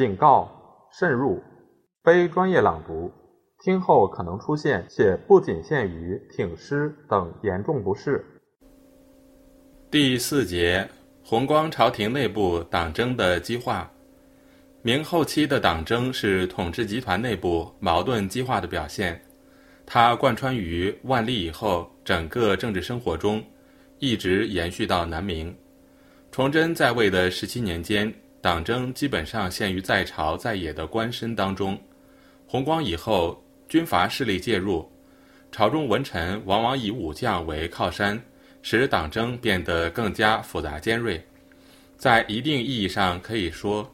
警告：慎入，非专业朗读，听后可能出现且不仅限于挺尸等严重不适。第四节：弘光朝廷内部党争的激化。明后期的党争是统治集团内部矛盾激化的表现，它贯穿于万历以后整个政治生活中，一直延续到南明。崇祯在位的十七年间，党争基本上陷于在朝在野的官绅当中。弘光以后，军阀势力介入，朝中文臣往往以武将为靠山，使党争变得更加复杂尖锐。在一定意义上可以说。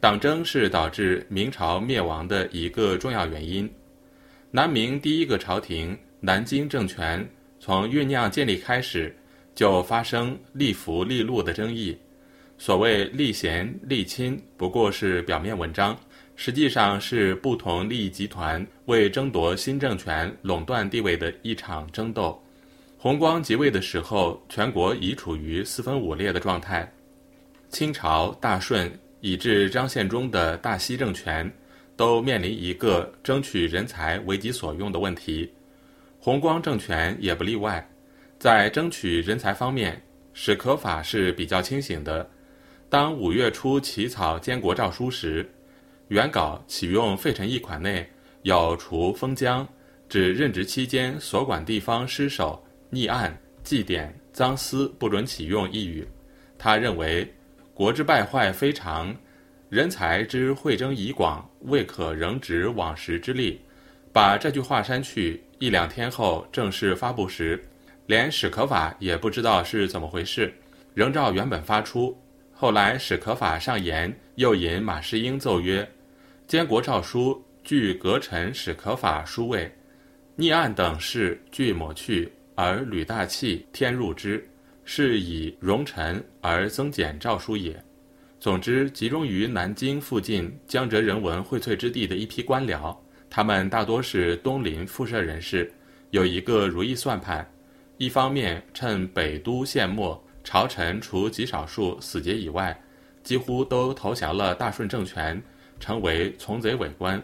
党争是导致明朝灭亡的一个重要原因。南明第一个朝廷南京政权从酝酿建立开始，就发生立福立禄的争议。所谓立贤立亲，不过是表面文章，实际上是不同利益集团为争夺新政权垄断地位的一场争斗。弘光即位的时候，全国已处于四分五裂的状态，清朝、大顺。以至张献忠的大西政权都面临一个争取人才为己所用的问题，弘光政权也不例外。在争取人才方面，史可法是比较清醒的。当五月初起草监国诏书时，原稿启用废臣一款内有除封疆，指任职期间所管地方失守、逆案、祭典、赃私不准启用一语。他认为。国之败坏非常，人才之会争已广，未可仍执往时之力。把这句话删去，一两天后正式发布时，连史可法也不知道是怎么回事，仍照原本发出。后来史可法上言，又引马士英奏曰：“监国诏书据阁臣史可法书位，逆案等事俱抹去，而吕大器添入之。”是以容臣而增减诏书也。总之，集中于南京附近江浙人文荟萃之地的一批官僚，他们大多是东林附社人士，有一个如意算盘：一方面趁北都陷没，朝臣除极少数死节以外，几乎都投降了大顺政权，成为从贼伪官；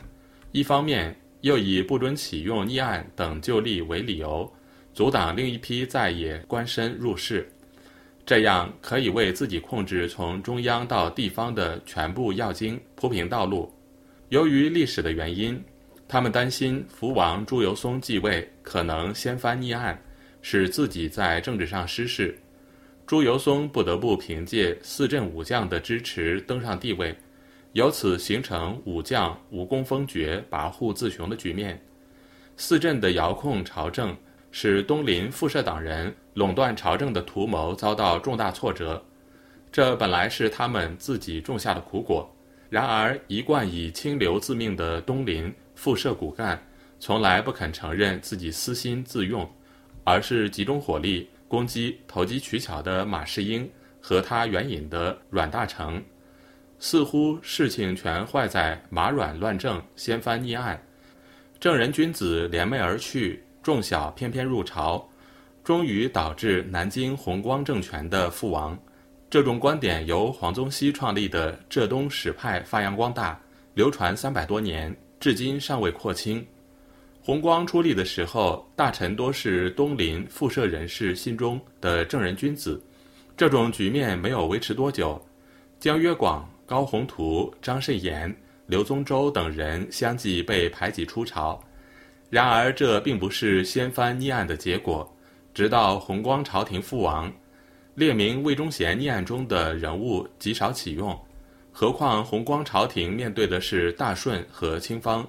一方面又以不准启用逆案等旧例为理由，阻挡另一批在野官绅入仕。这样可以为自己控制从中央到地方的全部要经铺平道路。由于历史的原因，他们担心福王朱由崧继位可能掀翻逆案，使自己在政治上失势。朱由崧不得不凭借四镇武将的支持登上帝位，由此形成武将武功封爵、跋扈自雄的局面。四镇的遥控朝政。使东林副社党人垄断朝政的图谋遭到重大挫折，这本来是他们自己种下的苦果。然而，一贯以清流自命的东林复社骨干，从来不肯承认自己私心自用，而是集中火力攻击投机取巧的马士英和他援引的阮大铖。似乎事情全坏在马阮乱政，掀翻逆案，正人君子联袂而去。众小偏偏入朝，终于导致南京弘光政权的覆亡。这种观点由黄宗羲创立的浙东史派发扬光大，流传三百多年，至今尚未廓清。弘光出力的时候，大臣多是东林附社人士心中的正人君子。这种局面没有维持多久，江约广、高宏图、张慎言、刘宗周等人相继被排挤出朝。然而，这并不是掀翻逆案的结果。直到弘光朝廷覆亡，列明魏忠贤逆案中的人物极少启用，何况弘光朝廷面对的是大顺和清方，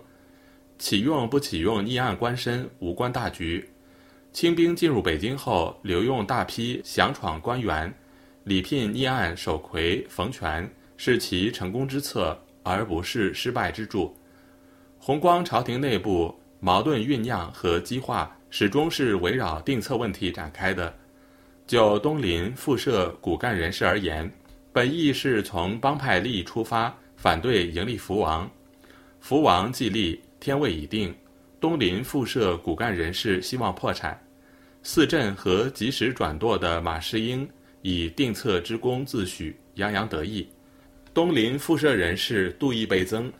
启用不启用逆案官绅无关大局。清兵进入北京后，留用大批降闯官员，礼聘逆案首魁冯全，是其成功之策，而不是失败之助。弘光朝廷内部。矛盾酝酿和激化始终是围绕定策问题展开的。就东林附社骨干人士而言，本意是从帮派利益出发，反对迎立福王。福王既立，天位已定，东林附社骨干人士希望破产。四镇和及时转舵的马士英以定策之功自诩，洋洋得意。东林复社人士妒意倍增，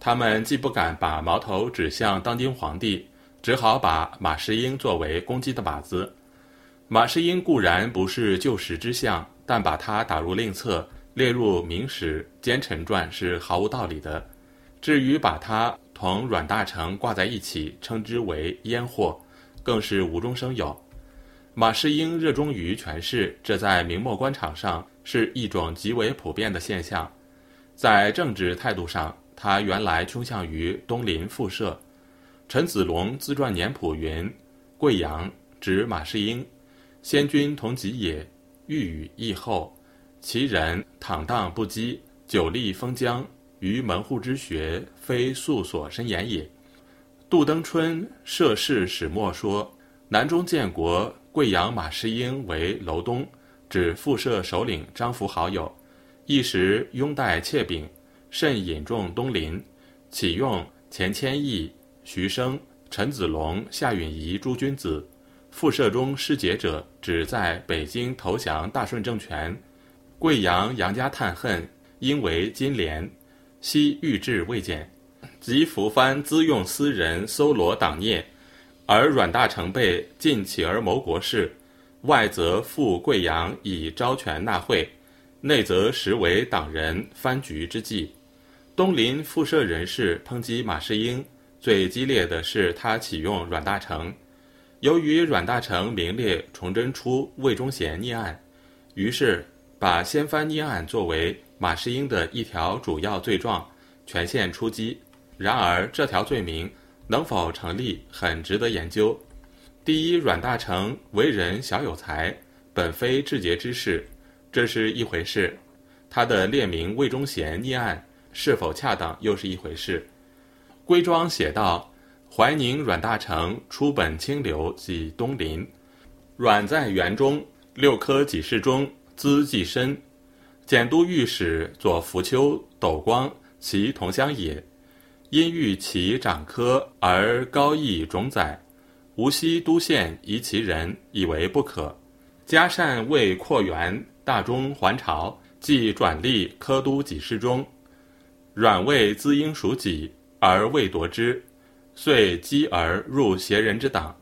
他们既不敢把矛头指向当今皇帝，只好把马士英作为攻击的靶子。马士英固然不是旧时之相，但把他打入令册，列入明史《奸臣传》是毫无道理的。至于把他同阮大铖挂在一起，称之为烟祸，更是无中生有。马士英热衷于权势，这在明末官场上是一种极为普遍的现象。在政治态度上，他原来倾向于东林复社。陈子龙自传年谱云：“贵阳指马士英，先君同己也，欲与义后，其人坦荡不羁，久立封疆。”于门户之学，非素所深言也。杜登春涉世始末说，南中建国，贵阳马士英为楼东，指复社首领张福好友。一时拥戴妾饼，甚引众东林，启用钱谦益、徐生、陈子龙、夏允彝诸君子。复社中失节者，指在北京投降大顺政权。贵阳杨家叹恨，因为金莲。昔御制未减，即伏藩资用私人搜罗党孽，而阮大铖被尽起而谋国事，外则赴贵阳以招权纳贿，内则实为党人藩局之计。东林复社人士抨击马士英，最激烈的是他启用阮大铖。由于阮大铖名列崇祯初魏忠贤逆案，于是把掀翻逆案作为。马士英的一条主要罪状，全线出击。然而，这条罪名能否成立，很值得研究。第一，阮大铖为人小有才，本非治节之士，这是一回事；他的列名魏忠贤逆案是否恰当，又是一回事。归庄写道：“怀宁阮大铖出本清流，即东林。阮在园中，六科几事中，资既深。”简都御史左福丘、斗光，其同乡也。因遇其长科而高义种载，无锡都县疑其人，以为不可。嘉善为扩元，大中还朝，即转隶科都给事中。阮为资应属己，而未夺之，遂击而入邪人之党。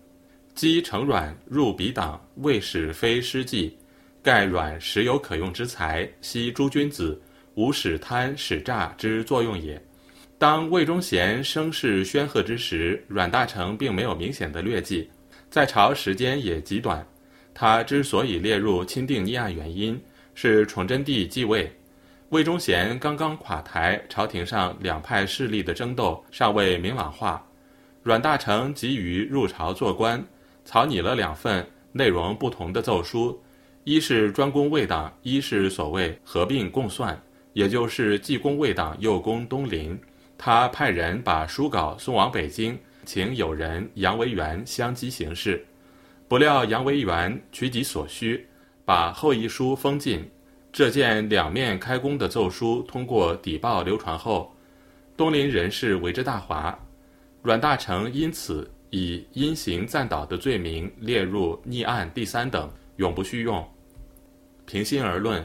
积成阮入彼党，未使非失计。盖阮实有可用之才，悉诸君子无使贪使诈之作用也。当魏忠贤声势煊赫之时，阮大铖并没有明显的劣迹，在朝时间也极短。他之所以列入钦定逆案原因，是崇祯帝继位，魏忠贤刚刚垮台，朝廷上两派势力的争斗尚未明朗化。阮大铖急于入朝做官，草拟了两份内容不同的奏书。一是专攻魏党，一是所谓合并共算，也就是既攻魏党又攻东林。他派人把书稿送往北京，请友人杨维元相机行事。不料杨维元取己所需，把后一书封禁。这件两面开弓的奏书通过邸报流传后，东林人士为之大哗。阮大铖因此以因行赞导的罪名列入逆案第三等。永不续用。平心而论，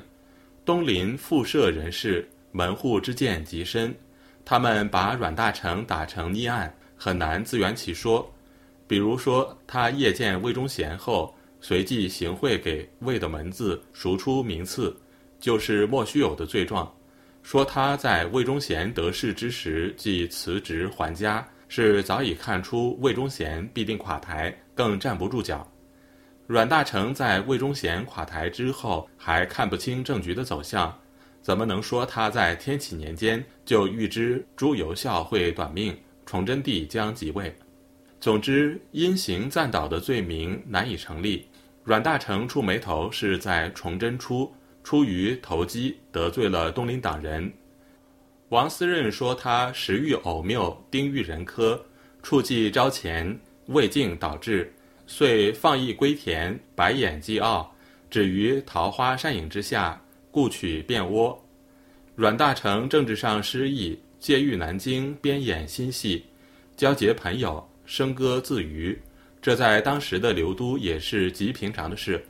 东林复社人士门户之见极深，他们把阮大铖打成逆案，很难自圆其说。比如说，他夜见魏忠贤后，随即行贿给魏的门子赎出名次，就是莫须有的罪状。说他在魏忠贤得势之时即辞职还家，是早已看出魏忠贤必定垮台，更站不住脚。阮大铖在魏忠贤垮台之后还看不清政局的走向，怎么能说他在天启年间就预知朱由校会短命，崇祯帝将即位？总之，因行赞导的罪名难以成立。阮大铖触眉头是在崇祯初，出于投机得罪了东林党人。王思任说他时遇偶谬，丁遇人科，触忌招前，未竟导致。遂放逸归田，白眼既傲，止于桃花扇影之下，故取便窝。阮大铖政治上失意，借寓南京，边演新戏，交结朋友，笙歌自娱。这在当时的刘都也是极平常的事。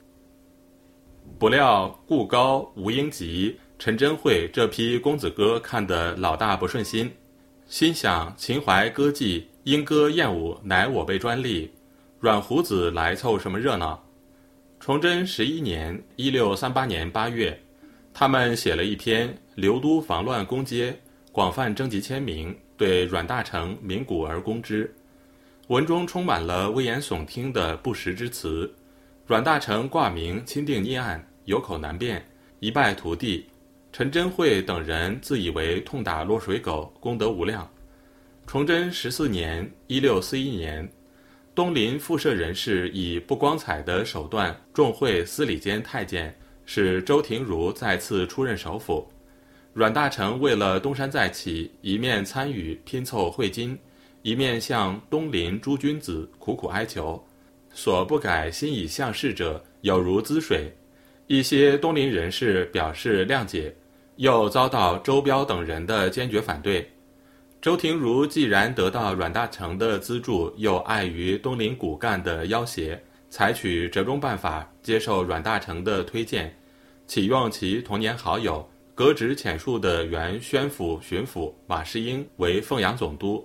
不料故高吴英吉、陈真会这批公子哥看得老大不顺心，心想秦淮歌妓莺歌燕舞乃我辈专利，软胡子来凑什么热闹？崇祯十一年（一六三八年）八月，他们写了一篇刘都防乱攻坚，广泛征集签名，对阮大铖鸣鼓而攻之。文中充满了危言耸听的不实之词。阮大铖挂名钦定逆案，有口难辩，一败涂地。陈真慧等人自以为痛打落水狗，功德无量。崇祯十四年（一六四一年），东林复社人士以不光彩的手段重会司礼监太监，使周廷儒再次出任首辅。阮大铖为了东山再起，一面参与拼凑贿金，一面向东林诸君子苦苦哀求，所不改心以向事者，有如滋水。一些东林人士表示谅解。又遭到周彪等人的坚决反对。周廷儒既然得到阮大铖的资助，又碍于东林骨干的要挟，采取折中办法，接受阮大铖的推荐，启用其童年好友、革职遣戍的原宣府巡抚马士英为凤阳总督。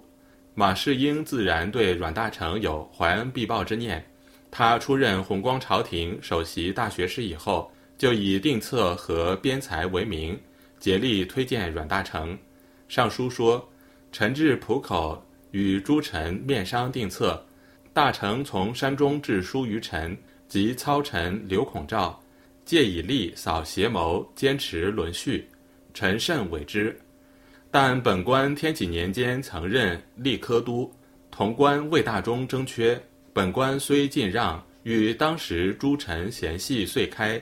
马士英自然对阮大铖有怀恩必报之念。他出任弘光朝廷首席大学士以后，就以定策和编才为名。竭力推荐阮大铖，上书说：“臣至浦口，与诸臣面商定策。大臣从山中致书于臣，及操臣刘孔照，借以力扫邪谋，坚持伦序。臣甚委之。但本官天启年间曾任吏科都，同官魏大中争缺，本官虽进让，与当时诸臣嫌隙遂开，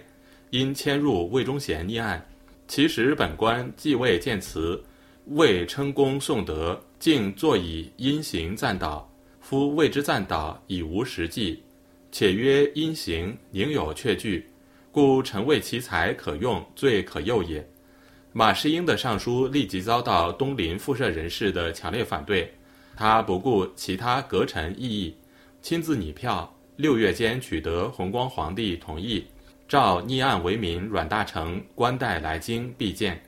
因迁入魏忠贤逆案。”其实本官既未见辞，未称功颂德，竟作以因行赞导。夫谓之赞导，已无实际。且曰因行宁有确据，故臣谓其才可用，最可诱也。马士英的上书立即遭到东林复社人士的强烈反对，他不顾其他阁臣异议，亲自拟票，六月间取得弘光皇帝同意。召逆案为民阮大铖官带来京必见，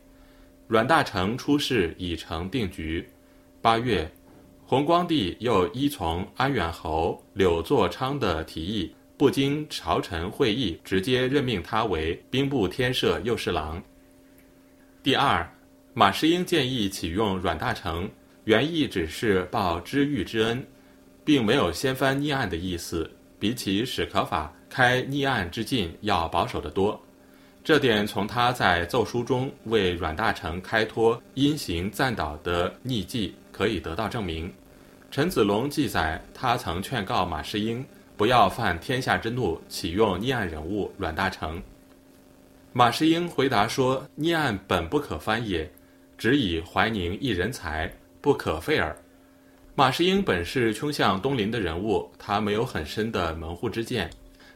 阮大铖出事已成定局。八月，弘光帝又依从安远侯柳作昌的提议，不经朝臣会议，直接任命他为兵部添摄右侍郎。第二，马士英建议启用阮大铖，原意只是报知遇之恩，并没有掀翻逆案的意思。比起史可法。开逆案之禁要保守得多，这点从他在奏书中为阮大铖开脱阴行赞导的逆迹可以得到证明。陈子龙记载，他曾劝告马士英不要犯天下之怒，启用逆案人物阮大铖。马士英回答说：“逆案本不可翻也，只以怀宁一人才，不可废耳。”马士英本是倾向东林的人物，他没有很深的门户之见。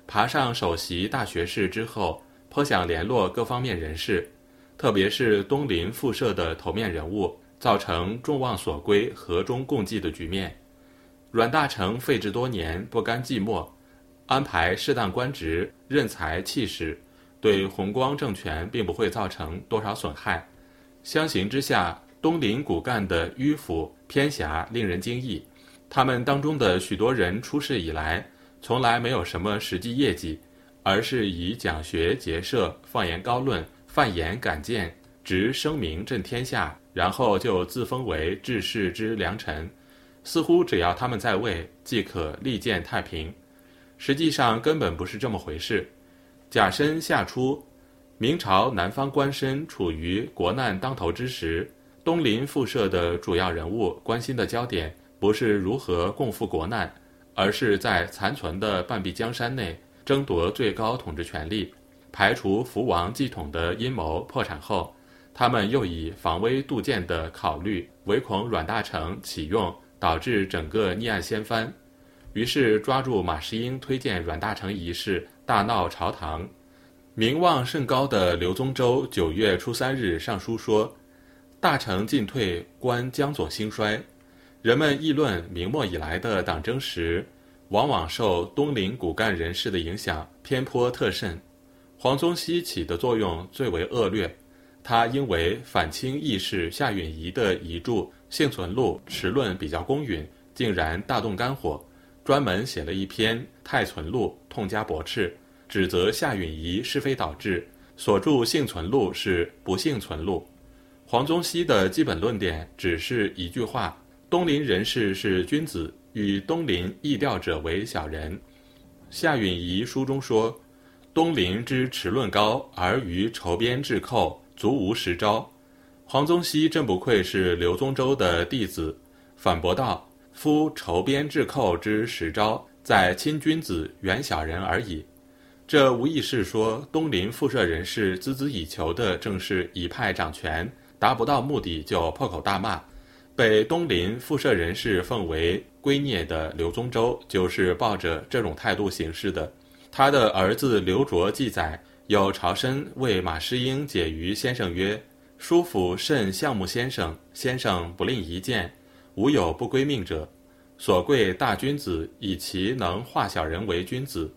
爬上首席大学士之后，颇想联络各方面人士，特别是东林复社的头面人物，造成众望所归、和衷共济的局面。阮大铖废职多年，不甘寂寞，安排适当官职，任才弃使，对弘光政权并不会造成多少损害。相形之下，东林骨干的迂腐偏狭令人惊异。他们当中的许多人出世以来。从来没有什么实际业绩，而是以讲学结社、放言高论、泛言敢谏、直声名震天下，然后就自封为治世之良臣，似乎只要他们在位，即可立见太平。实际上根本不是这么回事。甲申夏初，明朝南方官绅处于国难当头之时，东林复社的主要人物关心的焦点不是如何共赴国难。而是在残存的半壁江山内争夺最高统治权力，排除福王继统的阴谋破产后，他们又以防微杜渐的考虑，唯恐阮大铖启用导致整个逆案掀翻，于是抓住马士英推荐阮大铖一事，大闹朝堂。名望甚高的刘宗周九月初三日上书说：“大成进退，观江左兴衰。”人们议论明末以来的党争时，往往受东林骨干人士的影响偏颇特甚。黄宗羲起的作用最为恶劣，他因为反清义士夏允彝的遗著《幸存录》持论比较公允，竟然大动肝火，专门写了一篇《太存录》，痛加驳斥，指责夏允彝是非倒置，所著《幸存录》是不幸存录。黄宗羲的基本论点只是一句话：东林人士是君子，与东林异调者为小人。夏允彝书中说：“东林之持论高，而于筹边制寇，足无实招。”黄宗羲真不愧是刘宗周的弟子，反驳道：“夫筹边制寇之实招，在亲君子远小人而已。”这无疑是说东林附社人士孜孜以求的正是一派掌权。达不到目的就破口大骂，被东林附社人士奉为圭臬的刘宗周就是抱着这种态度行事的。他的儿子刘卓记载，有朝申为马师英解于先生曰：“叔父甚项目先生，先生不吝一见，无有不归命者。所贵大君子，以其能化小人为君子。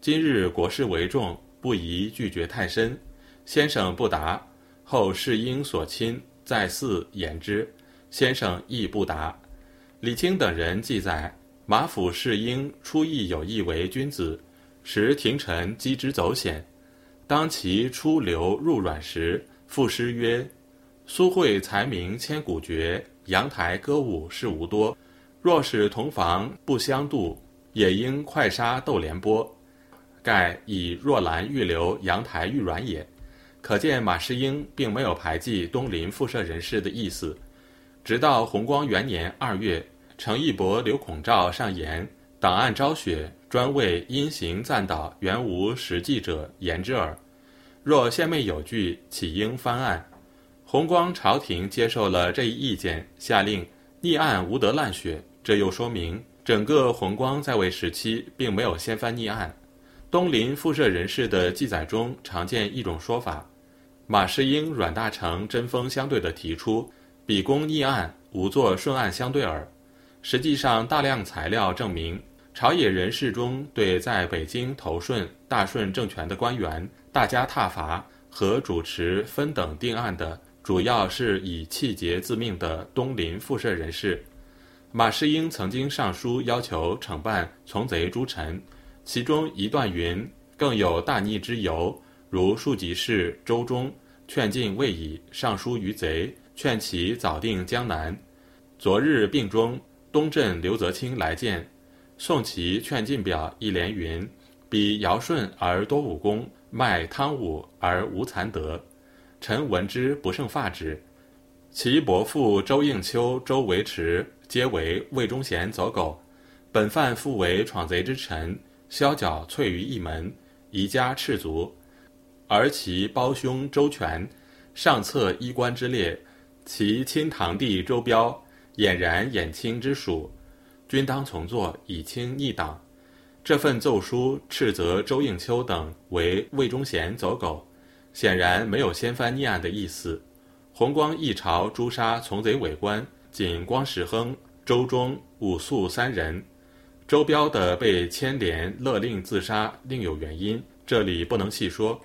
今日国事为重，不宜拒绝太深。先生不答。”后世英所亲，再四言之，先生亦不答。李清等人记载，马府士英初意有意为君子，时廷臣击之走险。当其出流入阮时，赋诗曰：“苏会才名千古绝，阳台歌舞事无多。若是同房不相度，也应快杀斗连波。盖以若兰欲流，阳台欲软也。”可见马士英并没有排挤东林附社人士的意思。直到弘光元年二月，程义伯、刘孔照上言：“档案昭雪，专为因行赞导，原无实际者言之耳。若献媚有据，岂应翻案？”弘光朝廷接受了这一意见，下令逆案无得滥雪。这又说明整个弘光在位时期并没有掀翻逆案。东林复社人士的记载中常见一种说法。马士英、阮大铖针锋相对地提出，比公逆案，无作顺案相对耳。实际上，大量材料证明，朝野人士中对在北京投顺、大顺政权的官员大加挞伐和主持分等定案的，主要是以气节自命的东林附社人士。马士英曾经上书要求惩办从贼诸臣，其中一段云：“更有大逆之由。”如庶吉士周忠劝进未已，上书于贼，劝其早定江南。昨日病中，东镇刘泽清来见，宋其劝进表一连云：“彼尧舜而多武功，卖汤武而无残德。臣闻之不胜发指。其伯父周应秋、周维持皆为魏忠贤走狗，本犯复为闯贼之臣，削脚瘁于一门，宜加赤足。”而其胞兄周全，上策衣冠之列，其亲堂弟周彪俨然衍亲之属，均当从作，以清逆党。这份奏书斥责周应秋等为魏忠贤走狗，显然没有掀翻逆案的意思。弘光一朝诛杀从贼伪官，仅光时亨、周忠、武肃三人，周彪的被牵连勒令自杀另有原因，这里不能细说。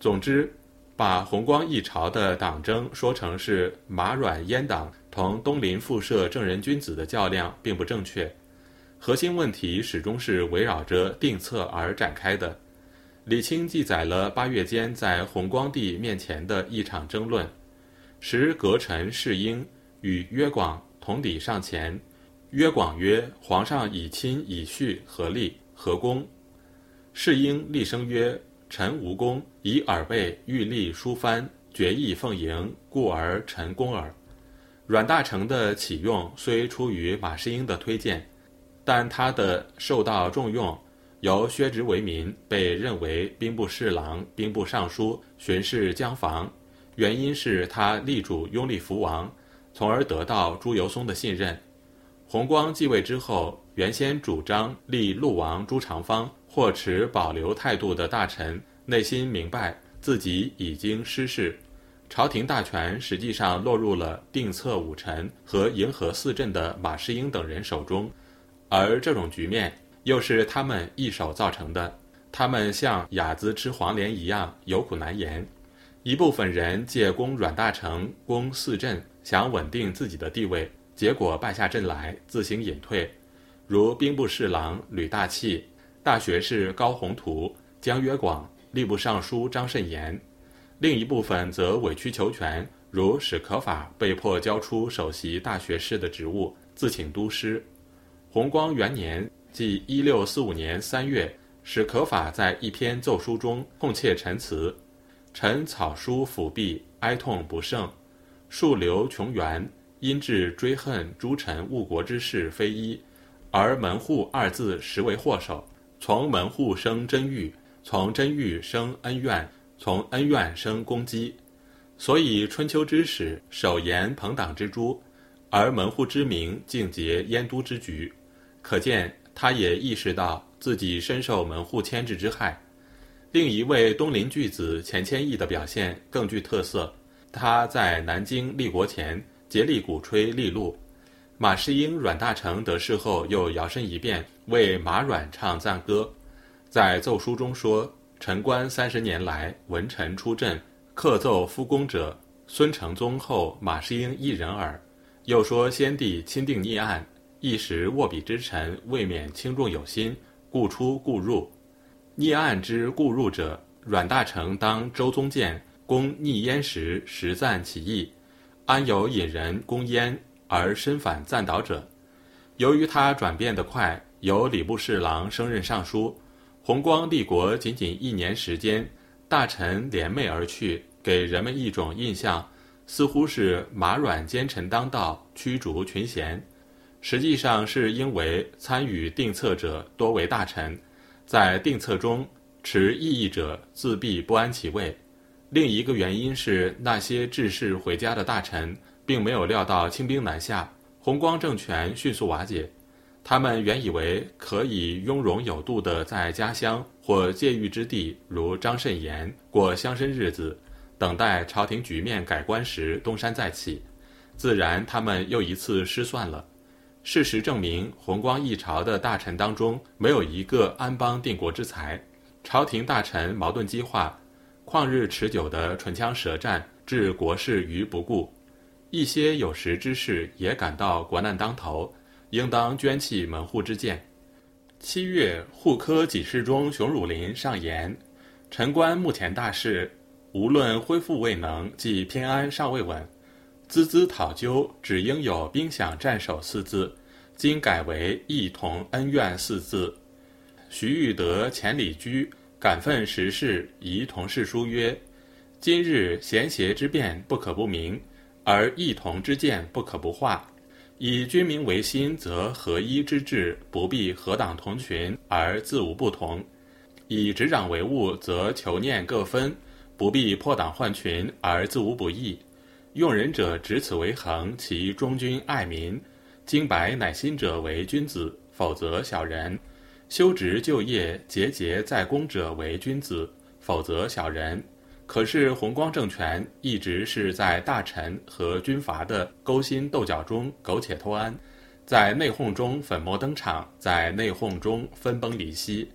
总之，把弘光一朝的党争说成是马阮阉党同东林附社正人君子的较量，并不正确。核心问题始终是围绕着定策而展开的。李清记载了八月间在弘光帝面前的一场争论：时阁臣世英与约广同抵上前，约广曰：“皇上以亲以恤，何立何功？”世英厉声曰。臣无功，以耳背欲立书藩，决意奉迎，故而臣恭耳。阮大铖的启用虽出于马士英的推荐，但他的受到重用，由削职为民，被认为兵部侍郎、兵部尚书、巡视江防，原因是他力主拥立福王，从而得到朱由崧的信任。弘光继位之后，原先主张立陆王朱长方。或持保留态度的大臣，内心明白自己已经失势，朝廷大权实际上落入了定策武臣和迎合四镇的马士英等人手中，而这种局面又是他们一手造成的。他们像哑子吃黄连一样有苦难言。一部分人借攻阮大铖、攻四镇，想稳定自己的地位，结果败下阵来，自行隐退，如兵部侍郎吕大器、大学士高宏图、江约广、吏部尚书张慎言；另一部分则委曲求全，如史可法被迫交出首席大学士的职务，自请督师。弘光元年，即一六四五年三月，史可法在一篇奏书中痛切陈词。臣草书辅弼，哀痛不胜，数流穷源，因至追恨诸臣误国之事非一，而门户二字实为祸首。从门户生真欲，从真欲生恩怨，从恩怨生攻击。所以春秋之始，首言朋党之诛，而门户之名竟结燕都之局。可见他也意识到自己深受门户牵制之害。另一位东林巨子钱谦益的表现更具特色。他在南京立国前竭力鼓吹利禄。马士英、阮大铖得势后，又摇身一变为马阮唱赞歌。在奏书中说：“臣官三十年来，文臣出阵，克奏夫功者，孙承宗后马士英一人耳。”又说：“先帝钦定逆案，一时握笔之臣未免轻重有心，故出故入。”逆案之故入者，阮大铖当周宗建攻逆燕时，实赞其意，安有引人攻燕而身反赞导者？由于他转变得快，由礼部侍郎升任尚书，弘光立国仅仅一年时间，大臣联袂而去，给人们一种印象，似乎是马软奸臣当道，驱逐群贤。实际上是因为参与定策者多为大臣。在定策中持异议者自必不安其位。另一个原因是那些致仕回家的大臣并没有料到清兵南下，弘光政权迅速瓦解。他们原以为可以雍容有度地在家乡或界域之地，如张慎言过乡绅日子，等待朝廷局面改观时东山再起。自然，他们又一次失算了。事实证明，弘光一朝的大臣当中没有一个安邦定国之才，朝廷大臣矛盾激化，旷日持久的唇枪舌战，置国事于不顾。一些有识之士也感到国难当头，应当捐弃门户之见。七月，户科给事中熊汝霖上言：“臣观目前大势，无论恢复未能，即偏安尚未稳。”孜孜讨究，只应有兵饷战守四字，今改为义同恩怨四字。徐玉德前里居，感愤时事，宜同事书曰：“今日贤邪之辩不可不明，而异同之见不可不化。以君民为心，则合一之志不必合党同群而自无不同；以执掌为务，则求念各分，不必破党换群而自无不义。”用人者执此为恒，其忠君爱民、经白乃心者为君子，否则小人；修职就业、节节在公者为君子，否则小人。可是弘光政权一直是在大臣和军阀的勾心斗角中苟且偷安，在内讧中粉墨登场，在内讧中分崩离析。